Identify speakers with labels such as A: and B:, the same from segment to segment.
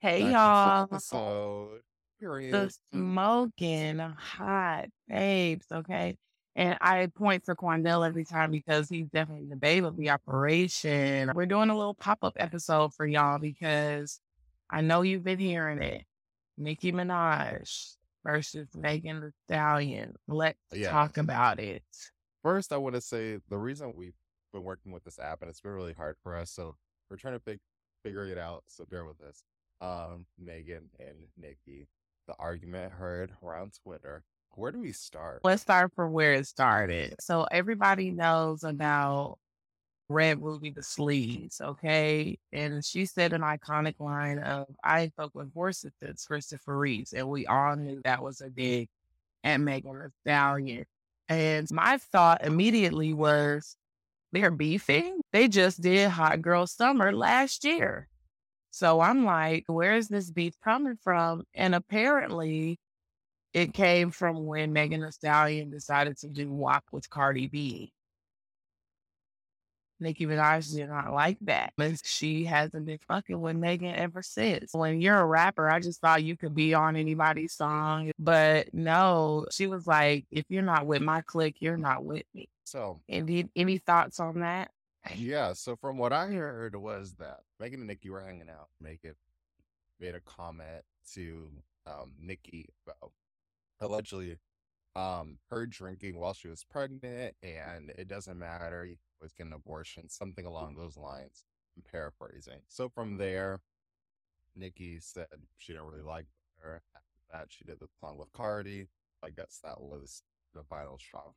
A: Hey y'all,
B: episode.
A: the
B: mm.
A: smoking hot babes, okay? And I point to Quandell every time because he's definitely the babe of the operation. We're doing a little pop-up episode for y'all because I know you've been hearing it. Nicki Minaj versus Megan Thee Stallion. Let's
B: Yeah.
A: talk about it.
B: First, I want to say the reason we've been working with this app and it's been really hard for us, so we're trying to fig- figure it out. So bear with us. Um, Megan and Nicki, the argument heard around Twitter. Where do we start?
A: Let's start from where it started. So everybody knows about Red Ruby Da Sleeze, okay? And she said an iconic line of I fuck with horses since Christopher Reeves. And we all knew that was a dig at Megan Thee Stallion. And my thought immediately was they're beefing. They just did Hot Girl Summer last year. So I'm like, where is this beef coming from? And apparently it came from when Megan Thee Stallion decided to do WAP with Cardi B. Nicki Minaj did not like that. And she hasn't been fucking with Megan ever since. When you're a rapper, I just thought you could be on anybody's song. But no, she was like, if you're not with my clique, you're not with me.
B: So,
A: Any any thoughts on that?
B: Yeah, so from what I heard was that Megan and Nicki were hanging out. Megan made a comment to um, Nicki about allegedly um her drinking while she was pregnant and it doesn't matter you was getting an abortion something along those lines i'm paraphrasing so from there nicki said she didn't really like her after that she did the song with cardi i guess that was the final straw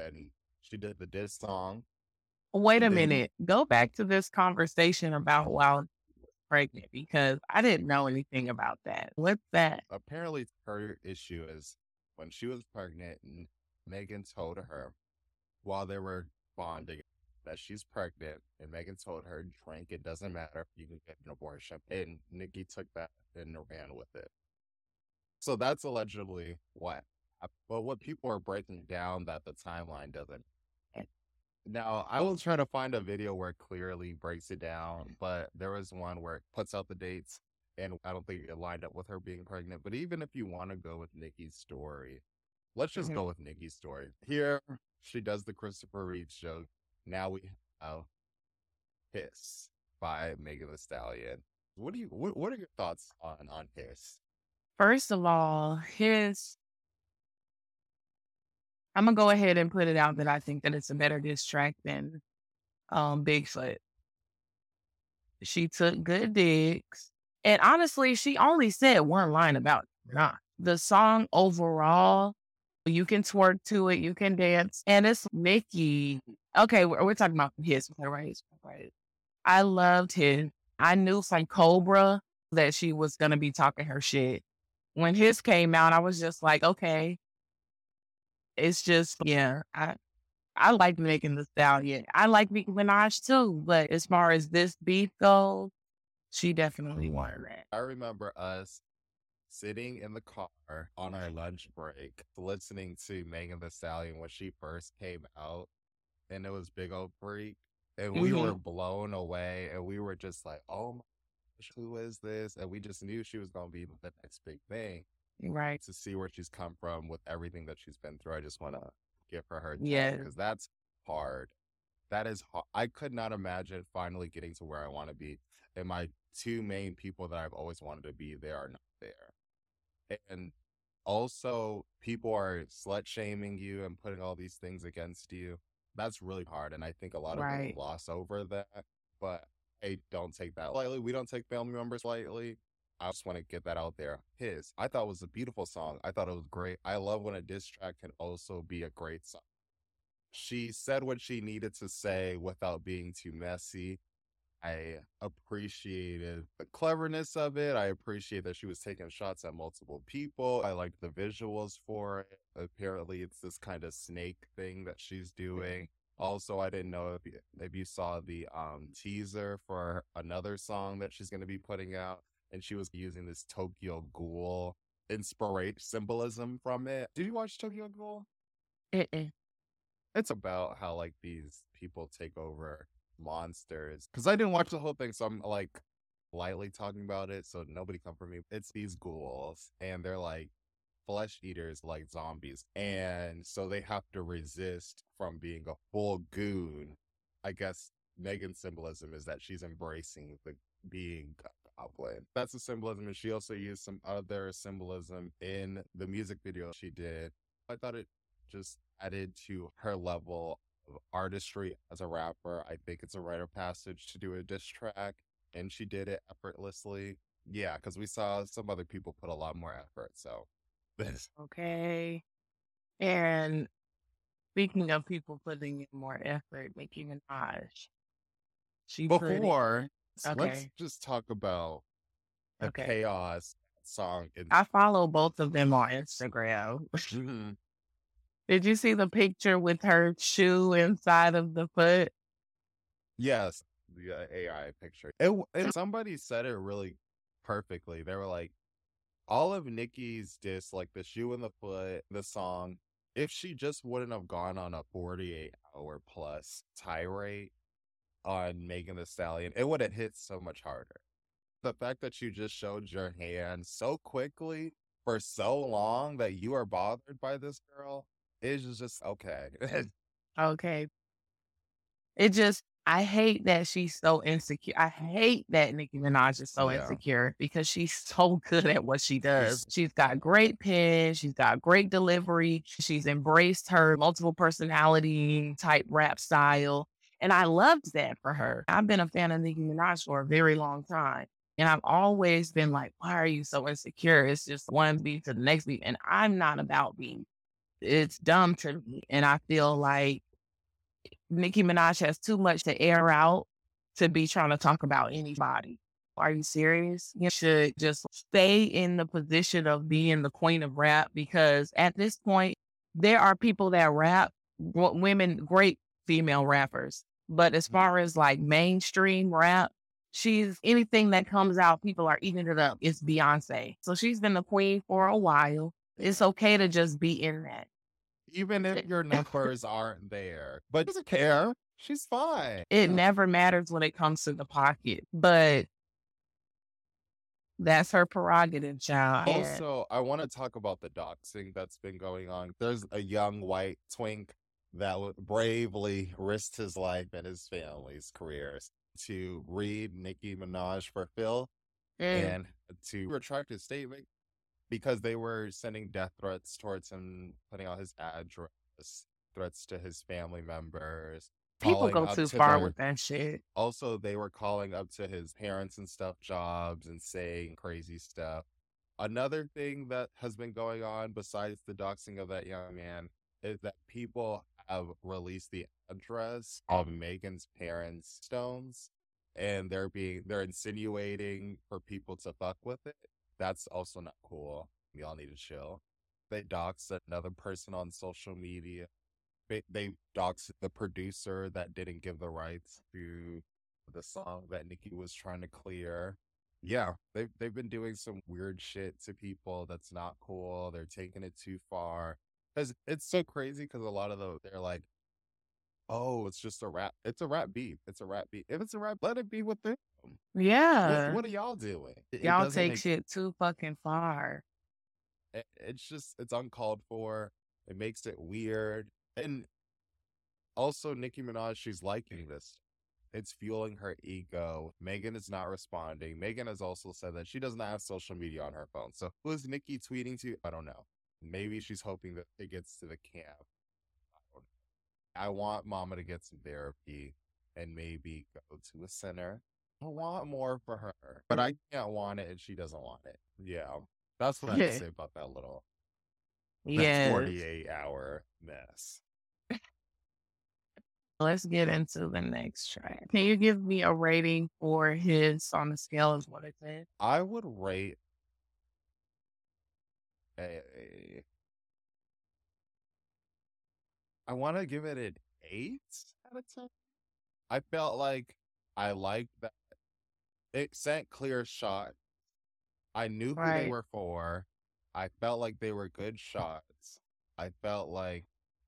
B: and she did the diss song
A: Wait a minute. Go back to this conversation about while pregnant because I didn't know anything about that. What's that?
B: apparently her issue is when she was pregnant and Megan told her while they were bonding that she's pregnant and Megan told her drink it doesn't matter if you can get an abortion and Nicki took that and ran with it. So that's allegedly what but what people are breaking down that the timeline doesn't now, I will try to find a video where it clearly breaks it down, but there was one where it puts out the dates, and I don't think it lined up with her being pregnant. But even if you want to go with Nicki's story, let's just
A: Mhm.
B: go with Nicki's story. Here, she does the Christopher Reeve joke. Now we have Hiss by Megan Thee Stallion. What do you? What, what are your thoughts on on Hiss?
A: First of all, Hiss I'm gonna go ahead and put it out that I think that it's a better diss track than um Bigfoot. She took good digs. And honestly, she only said one line about nah. The song overall, you can twerk to it, you can dance, and it's Nicki. Okay, we're, we're talking about Hiss, right? Right. I loved Hiss. I knew from Cobra that she was gonna be talking her shit. When Hiss came out, I was just like, okay. It's just yeah, I I like Megan the Stallion. I like Nicki Minaj too, but as far as this beef goes, she definitely won that.
B: I remember us sitting in the car on our lunch break, listening to Megan Thee Stallion when she first came out, and it was Big Ole Freak, and we
A: Mhm.
B: were blown away, and we were just like, "Oh my gosh, who is this?" And we just knew she was gonna be the next big thing.
A: Right.
B: To see where she's come from with everything that she's been through, I just want to give her her
A: Yes.
B: because that's hard. That is hard. I could not imagine finally getting to where I want to be, and my two main people that I've always wanted to be, they are not there. And also, people are slut shaming you and putting all these things against you. That's really hard, and I think a lot of
A: Right.
B: people gloss over that. But I don't take that lightly. We don't take family members lightly. I just want to get that out there. Hiss, I thought was a beautiful song. I thought it was great. I love when a diss track can also be a great song. She said what she needed to say without being too messy. I appreciated the cleverness of it. I appreciate that she was taking shots at multiple people. I liked the visuals for it. Apparently, it's this kind of snake thing that she's doing. Also, I didn't know if you, if you saw the um, teaser for another song that she's going to be putting out, and she was using this Tokyo Ghoul inspiration symbolism from it. Did you watch Tokyo Ghoul?
A: Uh-uh.
B: It's about how like these people take over monsters. Because I didn't watch the whole thing, so I'm like lightly talking about it, so nobody come for me. It's these ghouls, and they're like flesh eaters, like zombies, and so they have to resist from being a full goon. I guess Megan's symbolism is that she's embracing the being That's the symbolism, and she also used some other symbolism in the music video she did. I thought it just added to her level of artistry as a rapper. I think it's a rite of passage to do a diss track, and she did it effortlessly. Yeah, because we saw some other people put a lot more effort. So, this.
A: Okay. And speaking of people putting in more effort, Nicki Minaj. She put
B: Before, let's
A: Okay.
B: just talk about the
A: Okay.
B: chaos song. In-
A: I follow both of them on Instagram.
B: Mhm.
A: Did you see the picture with her shoe inside of the foot?
B: Yes, the AI picture. It, somebody said it really perfectly. They were like, all of Nicki's diss, like the shoe in the foot, the song, if she just wouldn't have gone on a 48 hour plus tirade on Megan the Stallion, it would have hit so much harder. The fact that you just showed your hand so quickly for so long that you are bothered by this girl is just okay.
A: Okay. It just, I hate that she's so insecure. I hate that Nicki Minaj is so
B: Yeah.
A: insecure because she's so good at what she does. She's got great pen, she's got great delivery, she's embraced her multiple personality type rap style. And I loved that for her. I've been a fan of Nicki Minaj for a very long time. And I've always been like, why are you so insecure? It's just one beat to the next beat. And I'm not about beat. It's dumb to me. And I feel like Nicki Minaj has too much to air out to be trying to talk about anybody. Are you serious? You should just stay in the position of being the queen of rap because at this point, there are people that rap, women, great female rappers. But as mm-hmm. far as like mainstream rap, she's anything that comes out, people are eating it up. It's Beyonce. So she's been the queen for a while. It's okay to just be in that.
B: Even if your numbers aren't there, but doesn't care. She's fine.
A: It never matters when it comes to the pocket, but that's her prerogative, child.
B: Also, I want to talk about the doxing that's been going on. There's a young white twink that bravely risked his life and his family's careers to read Nicki Minaj for Phil
A: Mm,
B: and to retract his statement because they were sending death threats towards him, putting out his address, threats to his family members.
A: people go too
B: to
A: far
B: their-
A: with that shit.
B: also they were calling up to his parents and stuff jobs and saying crazy stuff another thing that has been going on besides the doxing of that young man is that people have released the address of megan's parents stones and they're being they're insinuating for people to fuck with it that's also not cool we all need to chill they doxed another person on social media they, they doxed the producer that didn't give the rights to the song that Nicki was trying to clear. Yeah, they've they've been doing some weird shit to people that's not cool. They're taking it too far. Cause it's so crazy because a lot of the they're like, oh, it's just a rap. It's a rap beat. It's a rap beat. If it's a rap, let it be with them.
A: Yeah.
B: what are y'all doing? It, it
A: Y'all
B: doesn't
A: take
B: make
A: shit too fucking far.
B: it- it's just it's uncalled for. It makes it weird. And also Nicki Minaj, she's liking this. It's fueling her ego. Megan is not responding. Megan has also said that she doesn't have social media on her phone. So who is Nicki tweeting to? I don't know. Maybe she's hoping that it gets to the camp. I. I want mama to get some therapy and maybe go to a center. I want more for her, but I can't want it and she doesn't want it. Yeah. That's what I have to say about that little
A: Yeah.
B: 48 hour mess.
A: Let's get into the next track. Can you give me a rating for Hiss on the scale of what it said?
B: I would rate a. I want to give it an eight out of ten. I felt like I liked that it sent clear shot. I knew who they were for. I felt like they were good shots. I felt like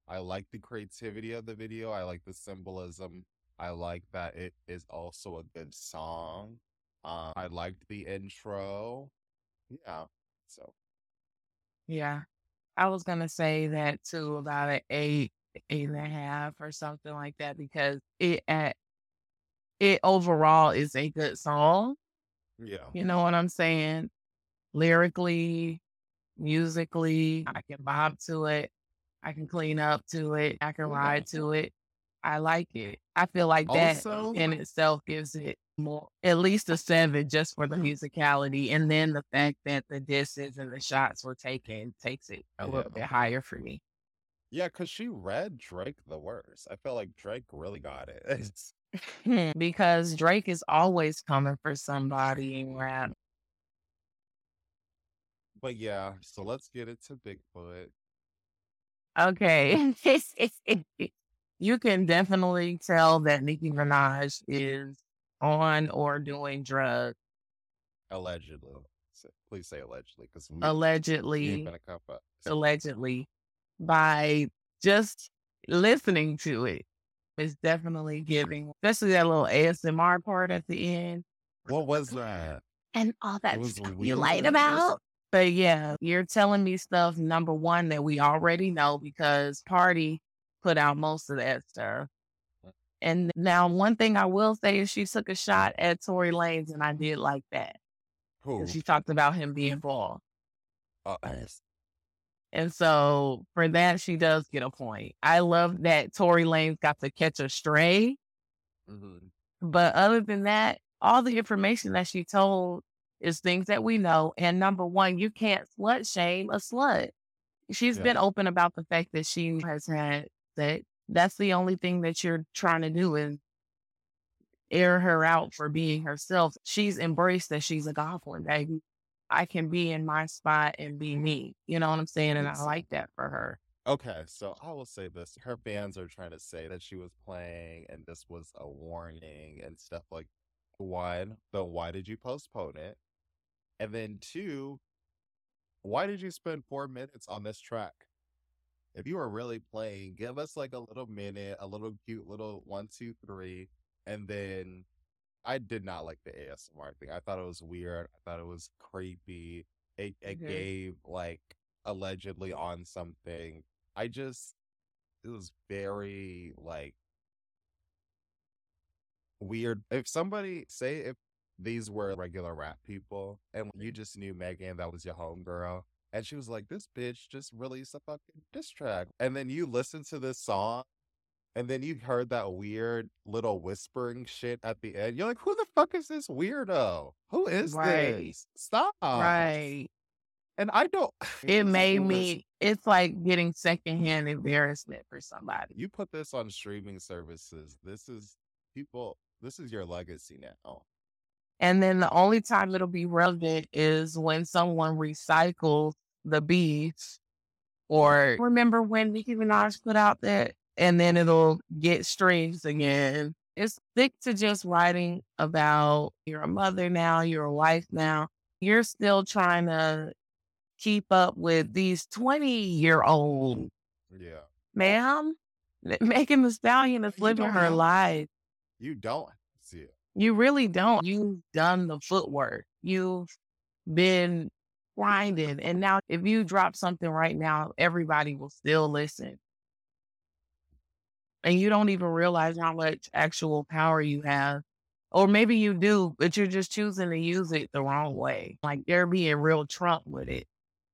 B: I liked the creativity of the video. I like the symbolism. I like that it is also a good song. Uh, I liked the intro. Yeah. So
A: Yeah. I was gonna say that too, about an eight, eight and a half or something like that, because it at it overall is a good song.
B: yeah.
A: You know what I'm saying? Lyrically, musically, I can bob to it. I can clean up to it. I can ride to it. I like it. I feel like that
B: Also,
A: in itself gives it more, at least a seven just for the musicality. And then the fact that the disses and the shots were taken takes it a little
B: yeah.
A: bit higher for me.
B: Yeah, because she read Drake the worst. I felt like Drake really got it.
A: Because Drake is always coming for somebody in rap.
B: but yeah, so let's get it to Bigfoot.
A: Okay. you can definitely tell that Nicki Minaj is on or doing drugs.
B: Allegedly. Please say allegedly, because we, we ain't
A: Allegedly,
B: gonna cuff up.
A: allegedly, by just listening to it. It's definitely giving, especially that little ASMR part at the end.
B: What was that?
A: And all that
B: was
A: stuff you lied about. But yeah, you're telling me stuff, number one, that we already know because Party put out most of that stuff. And now, one thing I will say is she took a shot at Tory Lanez, and I did like that.
B: Who?
A: She talked about him being bald.
B: Uh,
A: And so for that, she does get a point. I love that Tory Lanez got to catch a stray.
B: mhm.
A: But other than that, all the information that she told is things that we know. And number one, you can't slut shame a slut. She's
B: Yeah.
A: been open about the fact that she has had that. That's the only thing that you're trying to do is air her out for being herself. She's embraced that she's a goblin, baby. I can be in my spot and be me. You know what I'm saying? And I like that for her.
B: Okay, so I will say this. Her fans are trying to say that she was playing and this was a warning and stuff like one, then why did you postpone it? And then two, why did you spend four minutes on this track? If you were really playing, give us like a little minute, a little cute little one, two, three, and then I did not like the ASMR thing. I thought it was weird. I thought it was creepy. It it
A: Mhm.
B: gave like allegedly on something. I just it was very like weird. If somebody say if these were regular rap people and you just knew Megan that was your homegirl and she was like, This bitch just released a fucking diss track. And then you listen to this song and then you heard that weird little whispering shit at the end. You're like, who the fuck is this weirdo? Who is
A: Right.
B: this? Stop.
A: right.
B: And I don't
A: It made me, it's like getting secondhand embarrassment for somebody.
B: you put this on streaming services. This is people this is your legacy now.
A: And then the only time it'll be relevant is when someone recycles the beats. Or remember when Nicki Minaj put out that, and then it'll get streams again. It's stick to just writing about you're a mother now, you're a wife now. You're still trying to keep up with these 20 year old
B: Yeah.
A: ma'am. Megan the Stallion is living her
B: have-
A: life.
B: You don't see it.
A: You really don't. You've done the footwork. You've been grinding. And now, if you drop something right now, everybody will still listen. And you don't even realize how much actual power you have. Or maybe you do, but you're just choosing to use it the wrong way. Like they're being real Trump with it.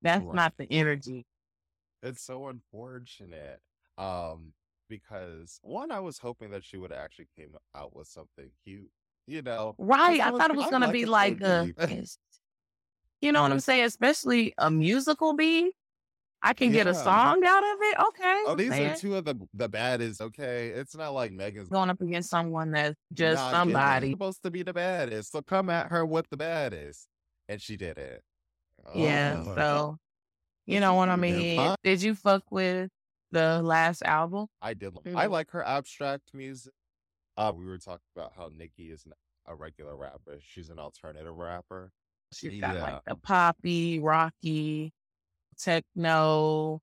A: That's
B: Right.
A: not the energy.
B: It's so unfortunate. Um, because one, I was hoping that she would actually came out with something cute. You know,
A: Right.
B: I
A: I thought it was to
B: like
A: be like a. you know what I'm saying? Especially a musical beat. I can get a song out of it. Okay.
B: Oh, these are two of the the baddest. Okay, it's not like Megan's
A: going up against someone that's just
B: Nah,
A: somebody.
B: supposed to be the baddest. So come at her with the baddest, and she did it.
A: Yeah.
B: Oh.
A: So, you know what I mean? Did you fuck with the last album?
B: I did. I
A: Mhm.
B: like her abstract music. Uh, we were talking about how Nicki is not a regular rapper; she's an alternative rapper.
A: She's got
B: Yeah.
A: like the poppy, rocky, techno.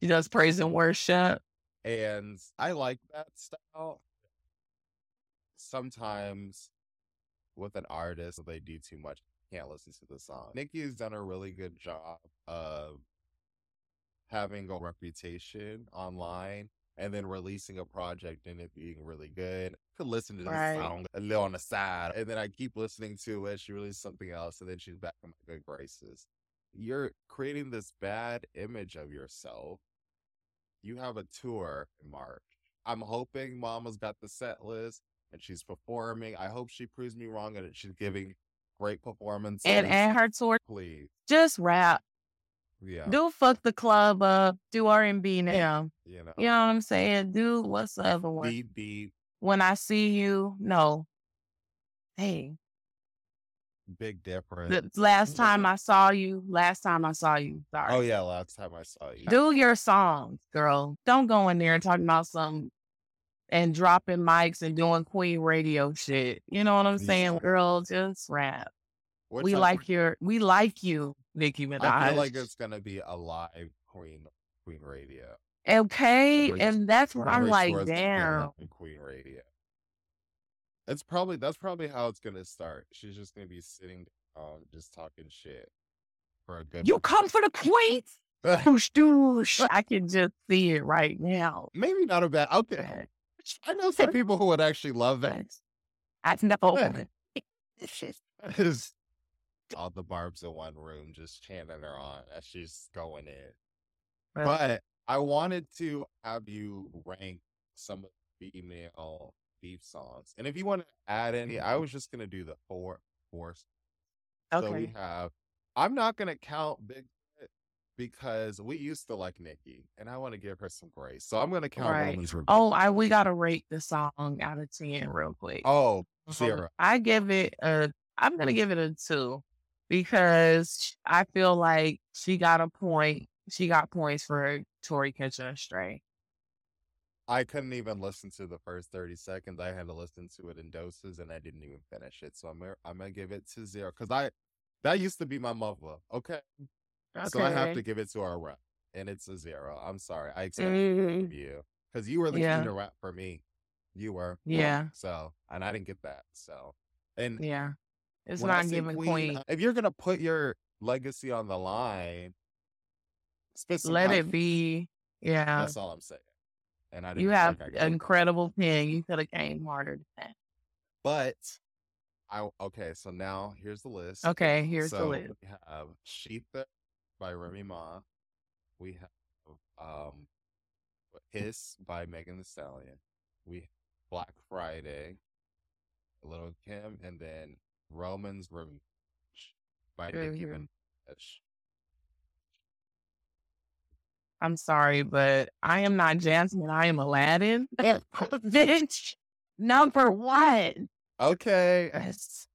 A: She does praise and worship.
B: and I like that style. Sometimes with an artist, they do too much, can't listen to the song. Nicki's done a really good job of having a reputation online and then releasing a project and it being really good. I could listen to this
A: Right.
B: song a little on the side, and then I keep listening to it. She releases something else, and then she's back in my good graces. You're creating this bad image of yourself. You have a tour in March. I'm hoping Mama's got the set list and she's performing. I hope she proves me wrong and that she's giving great performances.
A: And and her tour,
B: please,
A: just rap.
B: Yeah,
A: Do fuck the club up. Do R and B now.
B: you know,
A: You know what I'm saying? Do what's the other one?
B: beat beat
A: When I see you, no. Hey,
B: big difference.
A: the last time I saw you, last time I saw you. Oh, sorry.
B: Oh yeah, last time I saw you.
A: Do your songs, girl. Don't go in there and talking about some and dropping mics and doing queen radio shit. You know what I'm
B: Yeah.
A: saying? Girl, just rap. We like your we like you, Nicki Minaj.
B: I feel like it's gonna be a live Queen Queen Radio.
A: okay. And that's what I'm like,
B: store is gonna be
A: damn.
B: Queen Radio. It's probably that's probably how it's gonna start. She's just gonna be sitting down, just talking shit for a good.
A: You come for the queen? Doosh, doosh. I can just see it right now.
B: Maybe not a bad. Okay, I know some people who would actually love that.
A: I know.
B: Is all the barbs in one room just chanting her on as she's going in.
A: Right.
B: But I wanted to have you rank some of the female beef songs, and if you want to add any, I was just gonna do the four four. So we have. I'm not gonna count Big because we used to like Nicki, and I want to give her some grace. So I'm gonna count
A: Right.
B: Oh, Revenge.
A: Oh, I we gotta rate the song out of ten real quick.
B: oh,
A: mm-hmm.
B: zero.
A: I give it a. I'm gonna give it a two because I feel like she got a point. She got points for Tory catching a stray.
B: I couldn't even listen to the first 30 seconds. I had to listen to it in doses and I didn't even finish it. So I'm I'm gonna give it to zero because I that used to be my mother. Okay. So I have to give it to our rep. And it's a zero. I'm sorry. I expect
A: Mm,
B: you. Because you were the
A: Yeah.
B: rap for me. You were.
A: Yeah.
B: So and I didn't get that. So and
A: yeah, it's
B: when
A: not giving
B: queen,
A: queen.
B: if you're gonna put your legacy on the line,
A: Let it be. Yeah,
B: That's all I'm saying. And I didn't
A: you have an incredible pen. You could have came harder than that.
B: But I okay, so now here's the list.
A: Okay, here's the list.
B: We have ShETHER by Remy Ma. We have um Hiss by Megan the Stallion. We have Black Friday, Little Kim, and then Roman's Revenge by Nicki. Minaj.
A: I'm sorry, but I am not Jasmine. I am Aladdin. Bitch, number one.
B: Okay.
A: Yes.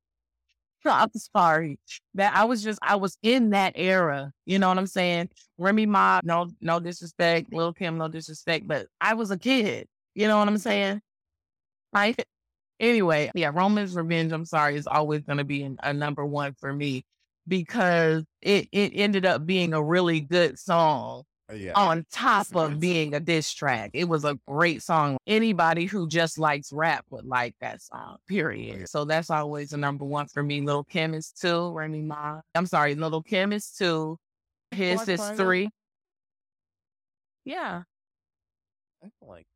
A: I'm sorry. That I was just I was in that era. You know what I'm saying? Remy Ma, no, no disrespect. Lil Kim, no disrespect, but I was a kid. You know what I'm saying? Right? Anyway, yeah, Roman's Revenge, I'm sorry, is always gonna be an- a number one for me because it it ended up being a really good song
B: Yeah.
A: on top of being a diss track. It was a great song. Anybody who just likes rap would like that song, period.
B: Yeah.
A: So that's always a number one for me. Little Kim is two, Remy Ma. I'm sorry, Little Kim is two. His
B: Black
A: is
B: Friday?
A: three. Yeah,
B: I like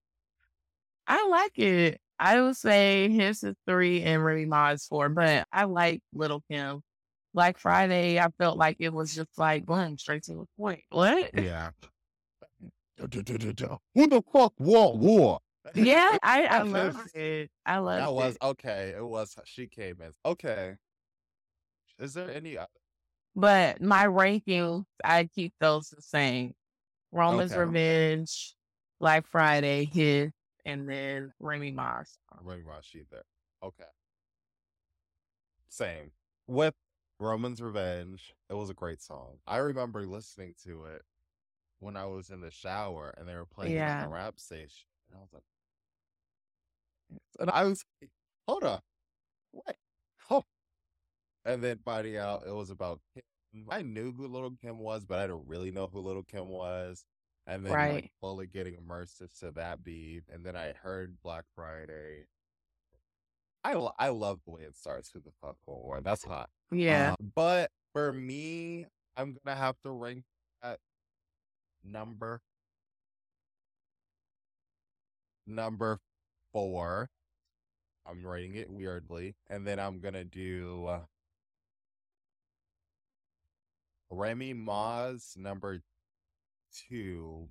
A: I like it. I would say Hiss is three and Remy Ma is four, but I like Little Kim. Like Friday, I felt like it was just like, boom, straight to the point. What?
B: Yeah. Who the fuck want war?
A: Yeah, I, I love it. I love it.
B: That
A: it.
B: was okay. It was she came in. Okay. Is there any other
A: But my rankings, I keep those the same. Roman's
B: Okay.
A: Revenge, Black Friday, Hiss, and then Remy Mars.
B: Ring Rashid there? Okay. Same. With Roman's Revenge, it was a great song. I remember listening to it when I was in the shower and they were playing
A: Yeah.
B: the rap station. And I was like, and I was like, hold on. Wait. Oh. And then finding out it was about Kim. I knew who Little Kim was, but I didn't really know who Little Kim was. And then like fully getting immersive to that beat. And then I heard Black Friday. I lo- I love the way it starts. Who the fuck war? That's hot.
A: Yeah.
B: Uh, but for me, I'm gonna have to rank that number number four. I'm rating it weirdly, and then I'm gonna do uh, Remy Ma's number two,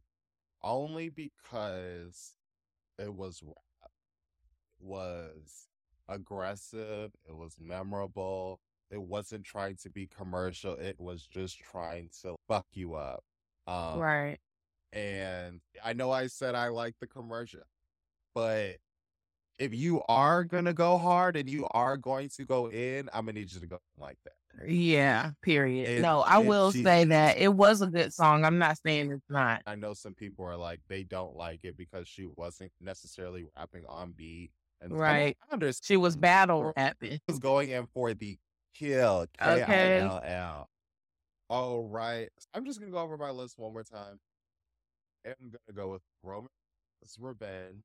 B: only because it was was aggressive. It was memorable. It wasn't trying to be commercial. It was just trying to fuck you up. Um,
A: right.
B: and I know I said I like the commercial, but if you are gonna go hard and you are going to go in, I'm gonna need you to go like that.
A: Yeah. Period.
B: It-
A: no, I
B: it-
A: will
B: she-
A: say that it was a good song. I'm not saying it's not.
B: I know some people are like they don't like it because she wasn't necessarily rapping on beat. And
A: Right.
B: I understand
A: She was battle rapping.
B: was going in for the kill.
A: Okay.
B: K-I-L-L. All right. I'm just gonna go over my list one more time. I'm gonna go with Roman's Revenge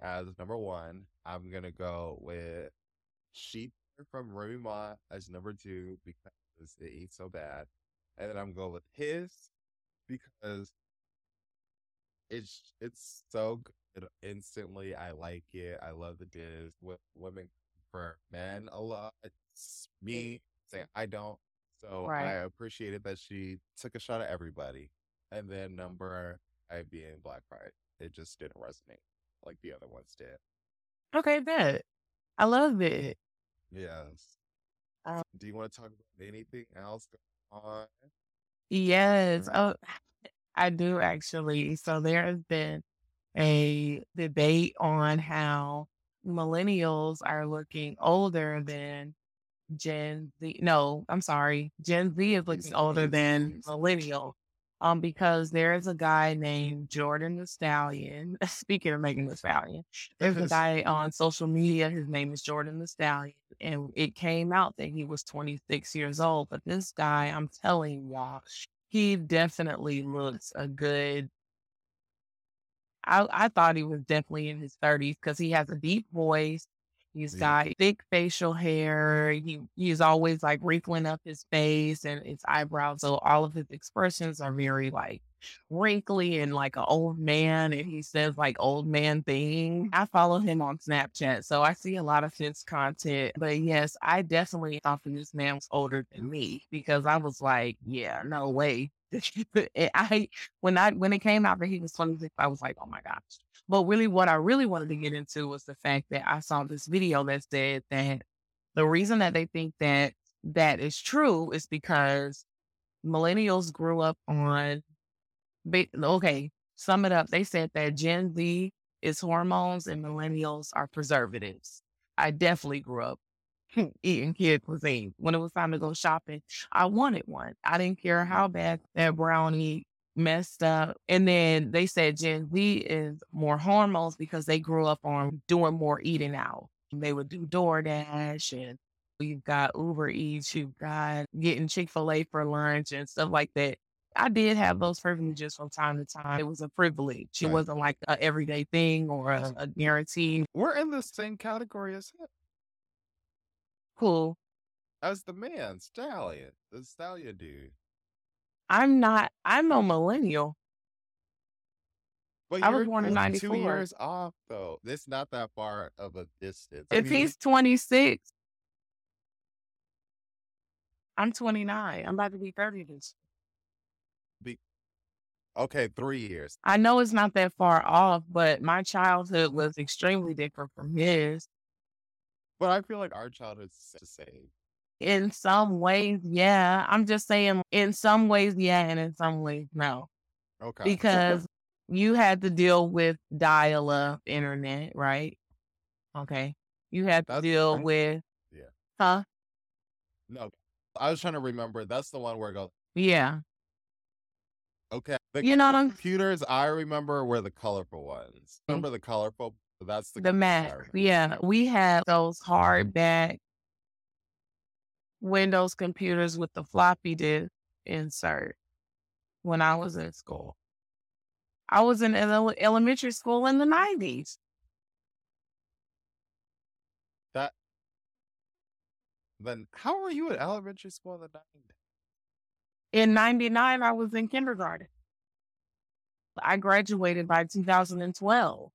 B: as number one. I'm gonna go with Sheep from Remy Ma as number two because it ain't so bad. And then I'm going with Hiss because it's it's so good instantly. I like it. I love the diz with women for men a lot. It's me saying I don't. So
A: Right.
B: I appreciated that she took a shot at everybody. And then number I being Black Pride. It just didn't resonate like the other ones did.
A: Okay, bet. I love it.
B: Yes.
A: Um,
B: Do you want to talk about anything else going on?
A: Yes. Oh, I do actually. So there has been a debate on how millennials are looking older than Gen Z. No, I'm sorry. Gen Z is looking older than millennial. Um, because there is a guy named Jordan the Stallion. Speaking of Megan the Stallion, there's a guy on social media. His name is Jordan the Stallion, and it came out that he was 26 years old. But this guy, I'm telling y'all, he definitely looks a good. I I thought he was definitely in his 30s because he has a deep voice. He's got thick facial hair. He he's always like wrinkling up his face and his eyebrows. So all of his expressions are very like wrinkly and like an old man. And he says like old man thing. I follow him on Snapchat, so I see a lot of his content. But yes, I definitely thought that this man was older than me because I was like, yeah, no way. I when I when it came out that he was 26, I was like, oh my gosh. But really, what I really wanted to get into was the fact that I saw this video that said that the reason that they think that that is true is because millennials grew up on. Okay, sum it up. They said that Gen Z is hormones and millennials are preservatives. I definitely grew up eating kid cuisine. When it was time to go shopping, I wanted one. I didn't care mm-hmm. how bad that brownie messed up. And then they said Gen Z is more hormones because they grew up on doing more eating out. They would do DoorDash and you've got Uber Eats, you've got getting Chick fil A for lunch and stuff like that. I did have those privileges from time to time. It was a privilege. It wasn't like an everyday thing or a, a guarantee.
B: We're in the same category as him,
A: Cool.
B: as the man, Stallion, the Stallion dude.
A: I'm not, I'm a millennial.
B: But
A: I was born in
B: just two
A: 94.
B: years off, though. It's not that far of a distance. I
A: If
B: mean,
A: he's 26, I'm 29. I'm about to be 30 this.
B: Okay, three years.
A: I know it's not that far off, but my childhood was extremely different from his.
B: But I feel like our childhood's the same.
A: In some ways, yeah. I'm just saying, in some ways, yeah, and in some ways, no.
B: Okay.
A: Because you had to deal with dial up internet, right? Okay. You had to
B: That's
A: deal
B: right.
A: with,
B: Yeah.
A: huh?
B: no, I was trying to remember. That's the one where it goes,
A: Yeah.
B: Okay. The
A: You know what I'm
B: computers I remember were the colorful ones. Mm. Remember the colorful? That's the
A: the Mac. Yeah, we had those hardback Windows computers with the floppy disk insert when I was in school. I was in ele- elementary school in the 90s.
B: That Then how were you at elementary school in the 90s?
A: In 99, I was in kindergarten. I graduated by 2012.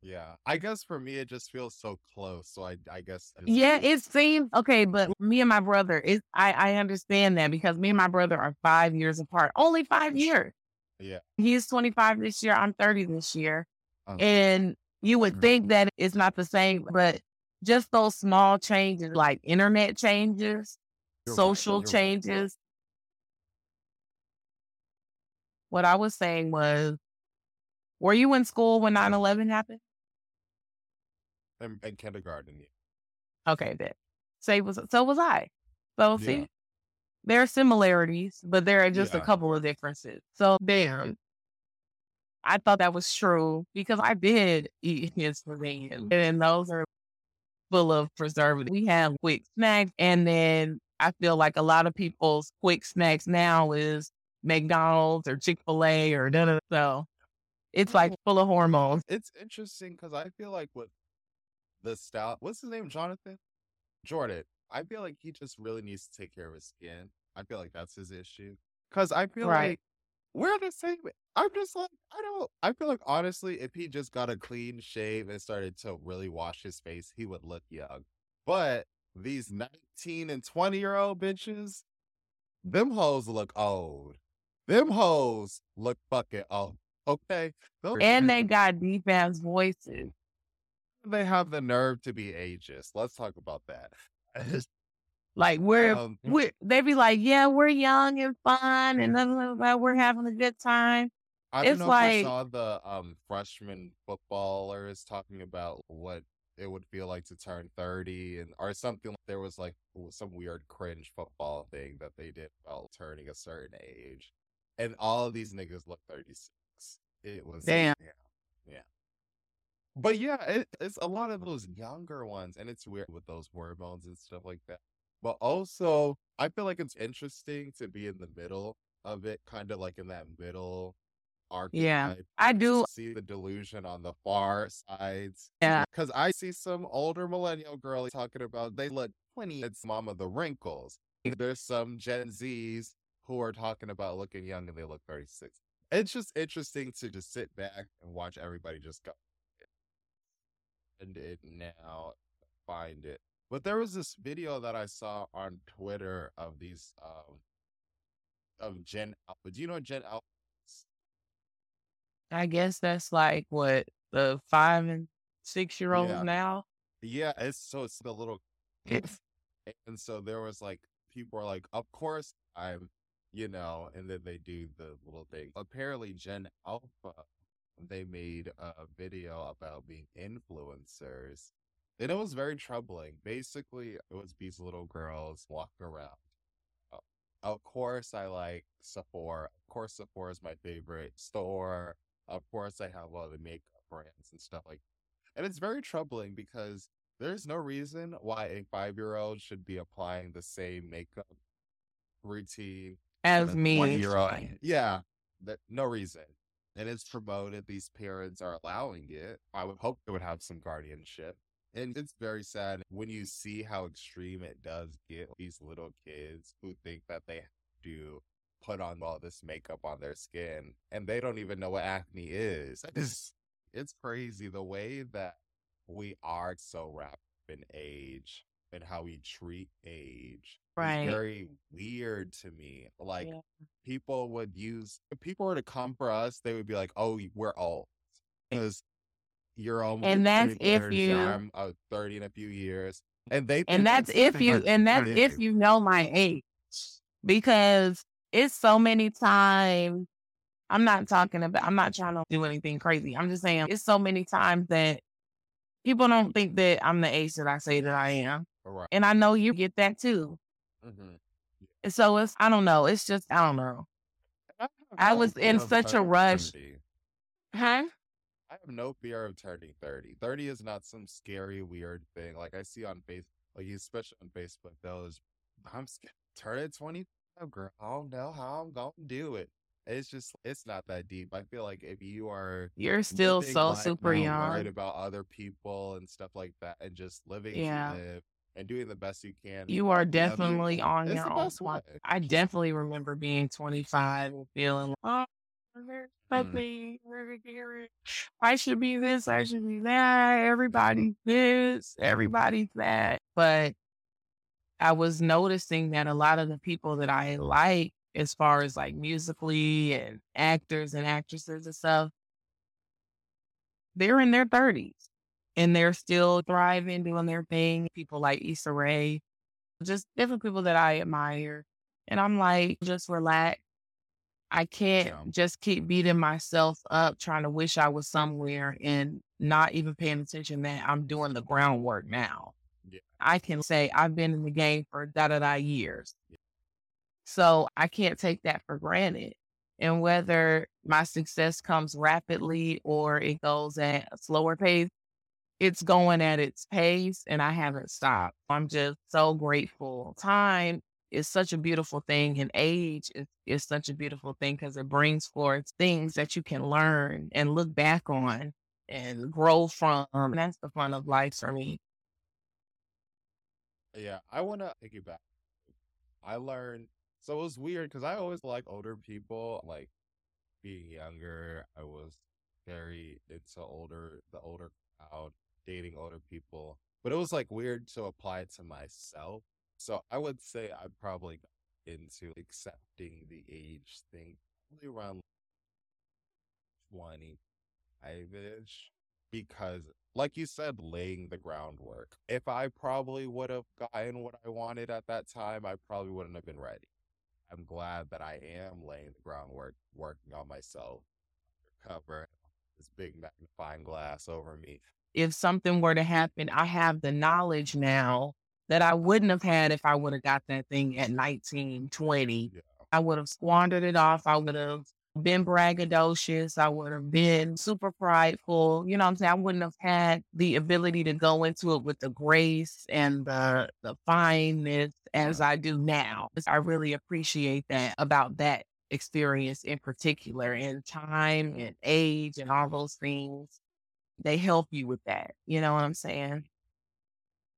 B: Yeah. I guess for me, it just feels so close. So I, I guess. I just
A: Yeah, it seems okay, but me and my brother, it, I, I understand that because me and my brother are five years apart. Only five years.
B: Yeah.
A: He's 25 this year. I'm 30 this year.
B: Oh.
A: And you would
B: Mhm.
A: think that it's not the same, but just those small changes like internet changes, social
B: right.
A: changes. What I was saying was, were you in school when 9 11 happened?
B: In, in kindergarten. Yeah.
A: Okay, then. Say was so was I. So see,
B: Yeah.
A: there are similarities, but there are just a couple of differences. So damn. I thought that was true because I did eat his Slovenian. And those are full of preservatives. We have quick snacks and then I feel like a lot of people's quick snacks now is McDonald's or Chick-fil-A or da da. So it's like oh. full of hormones.
B: It's interesting because I feel like with the style, what's his name? Jonathan? Jordan. I feel like he just really needs to take care of his skin. I feel like that's his issue. Because I feel
A: Right.
B: like we're the same. I'm just like, I don't, I feel like honestly, if he just got a clean shave and started to really wash his face, he would look young. But these 19 and 20 year old bitches, them hoes look old. Them hoes look fucking old. Okay. Those-
A: And they got deep ass voices.
B: they have the nerve to be ageist. Let's talk about that.
A: Like we're
B: Um,
A: we they be like, yeah, we're young and fun and we're having a good time.
B: I don't
A: It's
B: know if
A: like-
B: you saw the um freshman footballers talking about what it would feel like to turn 30 and or something there was like some weird cringe football thing that they did about turning a certain age and all of these niggas look 36 it was
A: Damn.
B: yeah yeah but yeah it, it's a lot of those younger ones and it's weird with those hormones and stuff like that but also i feel like it's interesting to be in the middle of it kind of like in that middle archetype
A: Yeah,
B: I
A: do
B: see the delusion on the far sides.
A: Yeah.
B: Because I see some older millennial girl talking about they look 20, it's mama the wrinkles. There's some Gen Zs who are talking about looking young and they look 36. It's just interesting to just sit back and watch everybody just go. And it now find it. But there was this video that I saw on Twitter of these um of Gen Alpha. Do you know Gen Alpha?
A: I guess that's like what the five and six year olds
B: Yeah.
A: now.
B: Yeah, it's so it's the little and so there was like people are like, of course I'm, you know, and then they do the little thing. Apparently, Gen Alpha, they made a video about being influencers, and it was very troubling. Basically, it was these little girls walking around. Uh, Of course, I like Sephora. Of course, Sephora is my favorite store. Of course, I have all the makeup brands and stuff like. that. And it's very troubling because there's no reason why a five year old should be applying the same makeup routine
A: as me.
B: One year old. Yeah. That no reason. And it's promoted. These parents are allowing it. I would hope they would have some guardianship. And it's very sad when you see how extreme it does get these little kids who think that they have to put on all this makeup on their skin and they don't even know what acne is. It's, it's crazy the way that we are so wrapped in age and how we treat age.
A: Right.
B: very weird to me. Like
A: Yeah.
B: people would use if people were to come for us, they would be like, "Oh, we're old," because you're almost
A: And that's if
B: 30,
A: you-
B: I'm uh, thirty in a few years, and they
A: And that's if you and that's if you know my age. Because it's so many times I'm not talking about I'm not trying to do anything crazy. I'm just saying it's so many times that people don't think that I'm the age that I say that I am.
B: Right.
A: And I know you get that too.
B: Mhm.
A: And so it's I don't know. It's just I don't know.
B: have
A: I was in such a rush.
B: 30.
A: Huh?
B: I have no fear of turning 30. 30 is not some scary, weird thing. Like I see on Facebook, like especially on Facebook, those I'm scared turning 25, girl. I don't know how I'm gonna do it. It's just it's not that deep. I feel like if you are
A: You're still so super young.
B: worried about other people and stuff like that and just living to
A: Yeah.
B: live and doing the best you can.
A: You are definitely on
B: it's
A: your own. I definitely remember being 25 and feeling like, oh, there's
B: Mm.
A: I should be this, I should be that. Everybody's this, everybody's that. But I was noticing that a lot of the people that I like, as far as like musically and actors and actresses and stuff, they're in their 30s and they're still thriving, doing their thing. People like Issa Rae, just different people that I admire. And I'm like, just relax. I can't
B: Yeah.
A: just keep beating myself up trying to wish I was somewhere and not even paying attention that I'm doing the groundwork now.
B: Yeah.
A: I can say I've been in the game for da da da years. So I can't take that for granted. And whether my success comes rapidly or it goes at a slower pace, it's going at its pace and I haven't stopped. I'm just so grateful. Time is such a beautiful thing and age is, is such a beautiful thing because it brings forth things that you can learn and look back on and grow from. And that's the fun of life for me.
B: Yeah, I want to take you back. I learned, so it was weird because I always like older people. Like being younger, I was very into older, the older crowd, dating older people. But it was like weird to apply it to myself. So I would say I probably got into accepting the age thing probably around 25-ish because like you said, laying the groundwork. If I probably would have gotten what I wanted at that time, I probably wouldn't have been ready. I'm glad that I am laying the groundwork, working on myself, recover this big magnifying glass over me.
A: If something were to happen, I have the knowledge now that I wouldn't have had if I would have got that thing at 19, 20.
B: Yeah.
A: I would have squandered it off. I would have been braggadocious. I would have been super prideful. You know what I'm saying? I wouldn't have had the ability to go into it with the grace and the the fineness as I do now. I really appreciate that about that experience in particular and time and age and all those things. They help you with that. You know what I'm saying?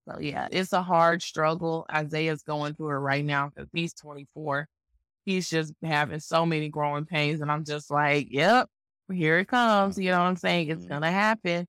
A: So yeah, it's a hard struggle. Isaiah's going through it right now because he's 24 he's just having so many growing pains. And I'm just like, yep, here it comes. You know what I'm saying? It's
B: Mhm.
A: going to happen.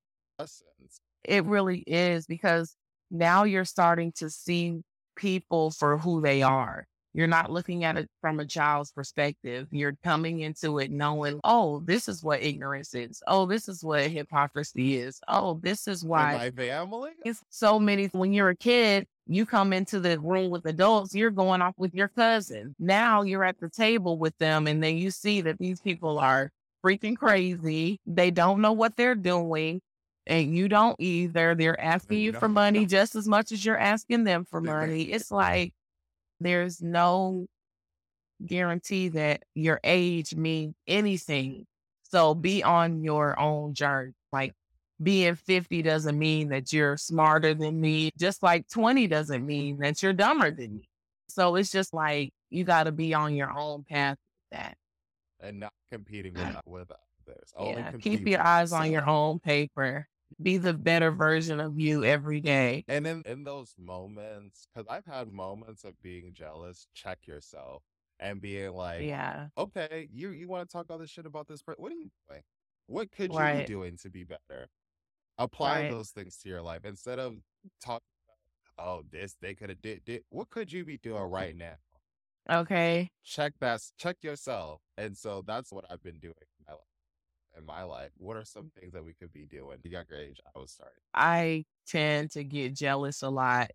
A: It really is because now you're starting to see people for who they are. You're not looking at it from a child's perspective. You're coming into it knowing, oh, this is what ignorance is. Oh, this is what hypocrisy is. Oh, this is
B: In
A: why
B: my family?
A: it's so many when you're a kid you come into the room with adults you're going off with your cousin. Now you're at the table with them and then you see that these people are freaking crazy. They don't know what they're doing and you don't either. They're asking you for money just as much as you're asking them for money. It's like there's no guarantee that your age means anything. So be on your own journey. Like being 50 doesn't mean that you're smarter than me, just like 20 doesn't mean that you're dumber than me. So it's just like you got to be on your own path with that.
B: And not competing with, with others.
A: Yeah. Keep your eyes on your own paper. Be the better version of you every day.
B: And in, in those moments, because I've had moments of being jealous, check yourself and being like,
A: Yeah.
B: okay, you you want to talk all this shit about this person? What are you doing? What could you
A: Right.
B: be doing to be better? Apply
A: Right.
B: those things to your life instead of talking oh, this they could have did, did. What could you be doing right now?
A: Okay.
B: Check that. Check yourself. And so that's what I've been doing in my life. In my life, what are some things that we could be doing? A younger age, I was starting.
A: I tend to get jealous a lot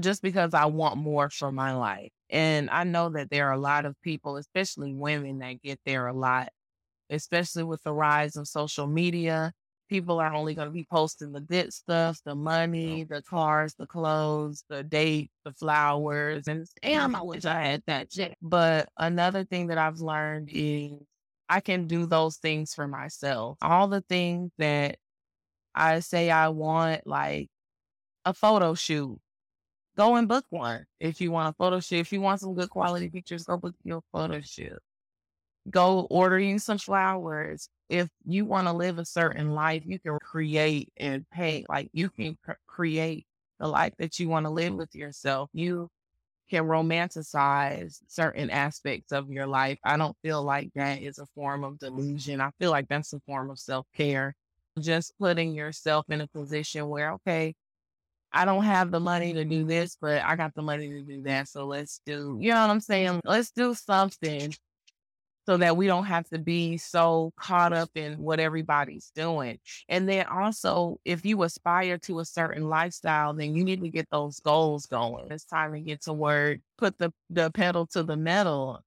A: just because I want more for my life. And I know that there are a lot of people, especially women, that get there a lot, especially with the rise of social media. People are only going to be posting the good stuff, the money, the cars, the clothes, the date, the flowers. And damn, I wish I had that shit. But another thing that I've learned is I can do those things for myself. All the things that I say I want, like a photo shoot. Go and book one if you want a photo shoot. If you want some good quality pictures, go book your photo shoot. Go ordering some flowers. If you want to live a certain life, you can create and pay. Like you can cr- create the life that you want to live with yourself. You can romanticize certain aspects of your life. I don't feel like that is a form of delusion. I feel like that's a form of self care. Just putting yourself in a position where, okay, I don't have the money to do this, but I got the money to do that. So let's do, you know what I'm saying? Let's do something so that we don't have to be so caught up in what everybody's doing. And then also, if you aspire to a certain lifestyle, then you need to get those goals going. It's time to get to work, put the, the pedal to the metal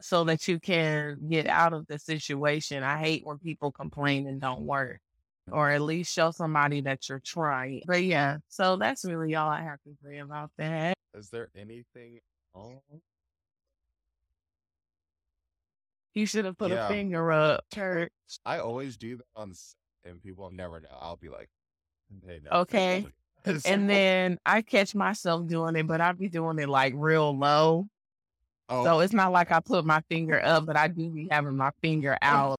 A: so that you can get out of the situation. I hate when people complain and don't work. Or at least show somebody that you're trying. But yeah, so that's really all I have to say about that.
B: Is there anything else?
A: You should have put a finger up, church.
B: I always do that on and people never know. I'll be like, "Hey, no."
A: Okay. And then I catch myself doing it, but I be doing it like real low.
B: oh,
A: So it's not like I put my finger up, but I do be having my finger out.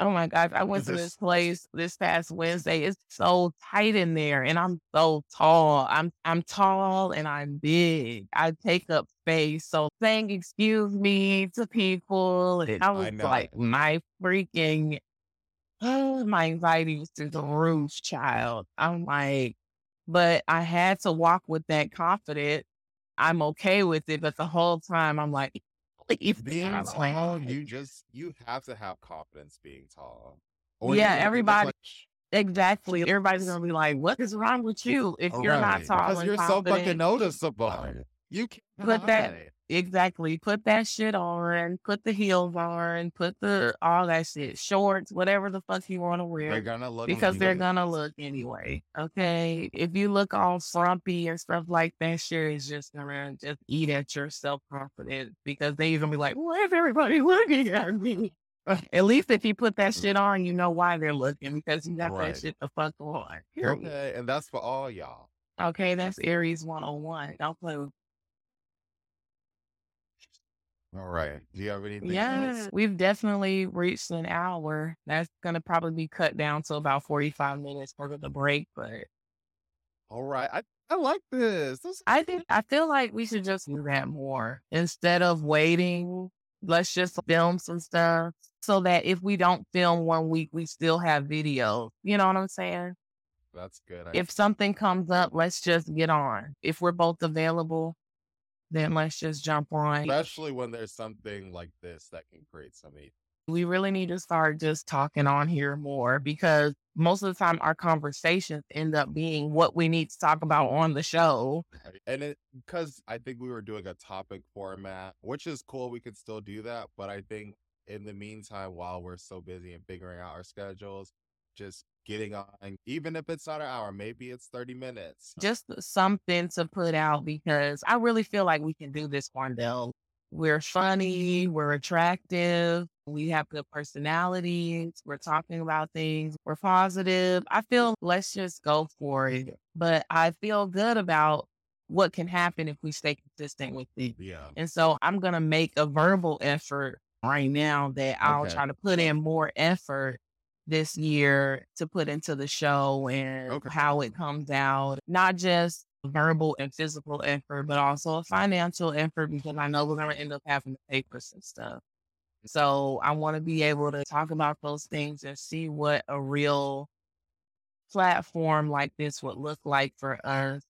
A: Oh my gosh, I went to
B: This-
A: place this past Wednesday. It's so tight in there and I'm so tall. I'm I'm tall and I'm big. I take up space. So saying excuse me to people, and I was
B: know.
A: like my freaking oh, my anxiety was through the roof, child. I'm like, but I had to walk with that confidence. I'm okay with it, but the whole time I'm like, please
B: being tall, you just you have to have confidence being tall.
A: Yeah, everybody-
B: like-
A: Exactly. Everybody's gonna be like, "What is wrong with you if you're not tall
B: because you're so fucking noticeable. You can't
A: Put that-. Exactly. Put that shit on. Put the heels on. Put the all that shit, shorts, whatever the fuck you want to wear.
B: They're gonna look
A: because they're gonna look anyway. Okay. If you look all frumpy and stuff like that, sure is just gonna just eat at your self confidence because they even be like, "Why is everybody looking at me?" At least if you put that mm. shit on, you know why they're looking because you got
B: Right.
A: that shit the fuck on. Period.
B: Okay, and that's for all y'all.
A: Okay, that's Aries 101. Don't play with
B: All right. Do you have anything?
A: Yes,
B: else?
A: we've definitely reached an hour. That's gonna probably be cut down to about 45 minutes for the break, but
B: All right. I, I like this. this
A: I think I feel like we should just do that more. Instead of waiting, let's just film some stuff so that if we don't film one week, we still have videos. You know what I'm saying?
B: that's good. I,
A: If something comes up, let's just get on. If we're both available, then let's just jump on.
B: especially when there's something like this that can create some heat.
A: we really need to start just talking on here more because most of the time our conversations end up being what we need to talk about on the show.
B: And it because I think we were doing a topic format, which is cool. We could still do that, but I think in the meantime, while we're so busy and figuring out our schedules, just getting on, even if it's not an hour, maybe it's thirty minutes.
A: Just something to put out because I really feel like we can do this, Wandell. We're funny, we're attractive, we have good personalities, we're talking about things, we're positive. I feel let's just go for it. But I feel good about what can happen if we stay consistent with it.
B: Yeah.
A: And so I'm going to make a verbal effort right now that I'll
B: Okay.
A: try to put in more effort this year to put into the show and
B: Okay.
A: how it comes out. Not just verbal and physical effort, but also a financial effort because I know we're going to end up having to pay for some stuff. So I want to be able to talk about those things and see what a real platform like this would look like for us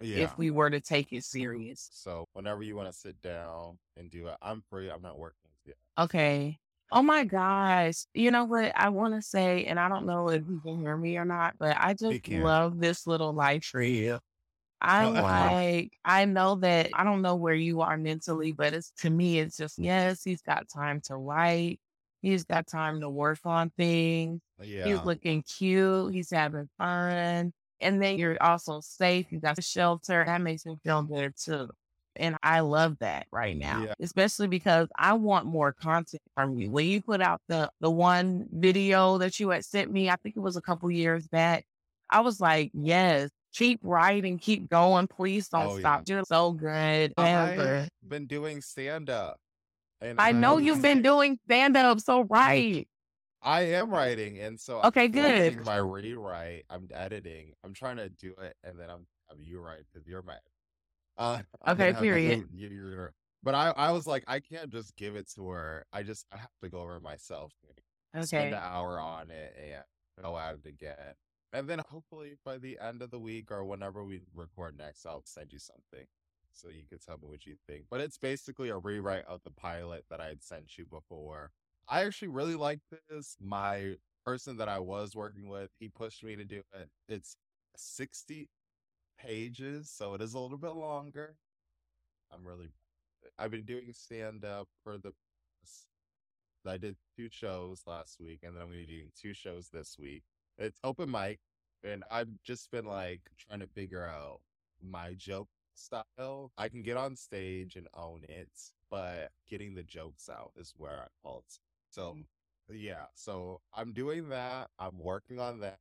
B: Yeah.
A: if we were to take it serious.
B: so whenever you want to sit down and do it, I'm free. I'm not working. Yeah.
A: Okay. Oh my gosh. You know what I want to say, and I don't know if you can hear me or not, but I just love this little life tree. you. I'm
B: Oh, uh, uh, uh.
A: like, I know that I don't know where you are mentally, but it's to me, it's just, mm. yes, he's got time to write. He's got time to work on things.
B: Yeah.
A: He's looking cute. He's having fun. And then you're also safe. You got a shelter. That makes me feel good too. And I love that right now,
B: Yeah.
A: especially because I want more content from you. When you put out the the one video that you had sent me, I think it was a couple years back. I was like, yes, keep writing, keep going. Please don't
B: Oh, yeah.
A: stop. You're so good.
B: I've been doing stand up. And
A: I know you've been doing stand up so right.
B: I am writing, and so
A: Okay,
B: I'm
A: good.
B: my rewrite. I'm editing. I'm trying to do it, and then I'm I'm you right because you're mad. Uh,
A: Okay,
B: gonna have to
A: period.
B: you, you're, but I I was like I can't just give it to her. I just I have to go over it myself. Spend an hour on it and go at it again, and then hopefully by the end of the week or whenever we record next, I'll send you something so you can tell me what you think. But it's basically a rewrite of the pilot that I had sent you before. I actually really like this. My person that I was working with, he pushed me to do it. It's 60 pages, so it is a little bit longer. I'm really I've been doing stand up for the I did two shows last week and then I'm gonna be doing two shows this week. It's open mic and I've just been like trying to figure out my joke style. I can get on stage and own it, but getting the jokes out is where I fault. So yeah, so I'm doing that. I'm working on that.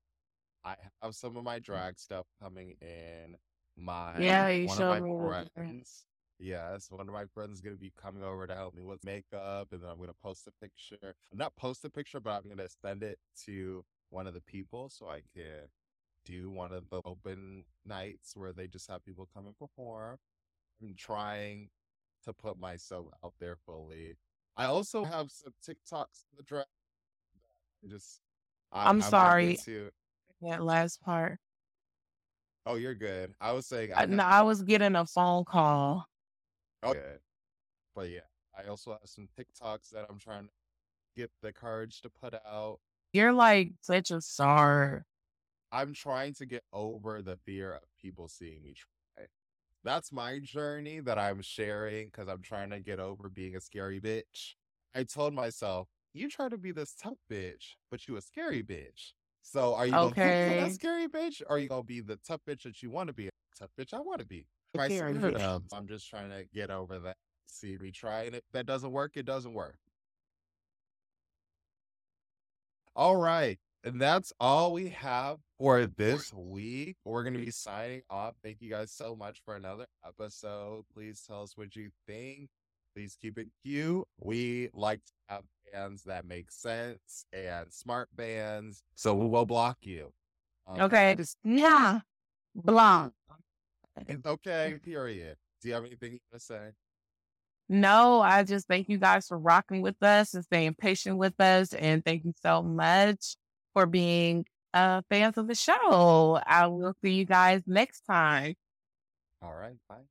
B: I have some of my mm. drag stuff coming in. My
A: Yeah, you
B: one of my
A: me
B: friends, yes, one of my friends is gonna be coming over to help me with makeup, and then I'm gonna post a picture. Not post a picture, but I'm gonna send it to one of the people so I can do one of the open nights where they just have people come and perform. I'm trying to put myself out there fully. I also have some TikToks in the draft. Just
A: I'm
B: I'm
A: sorry. That last part.
B: Oh, you're good. I was saying
A: I,
B: I
A: no. I was getting a phone call.
B: Oh, good. But yeah, I also have some TikToks that I'm trying to get the courage to put out.
A: You're like such a star.
B: I'm trying to get over the fear of people seeing me try. That's my journey that I'm sharing because I'm trying to get over being a scary bitch. I told myself, you try to be this tough bitch, but you a scary bitch. So are you gonna keep being that
A: Okay.
B: scary bitch, or are you gonna be the tough bitch that you want to be? Tough bitch I want to be. I'm just trying to get over that. See me try, and if that doesn't work, it doesn't work. All right. And that's all we have for this week. We're going to be signing off. Thank you guys so much for another episode. Please tell us what you think. Please keep it cute. We like to have bands that make sense and smart bands. So we will block you. Um,
A: Okay. Just, yeah. Blanc.
B: it's okay, period. Do you have anything you want to say?
A: No, I just thank you guys for rocking with us and staying patient with us. And thank you so much for being uh, fans of the show. I will see you guys next time.
B: All right. Bye.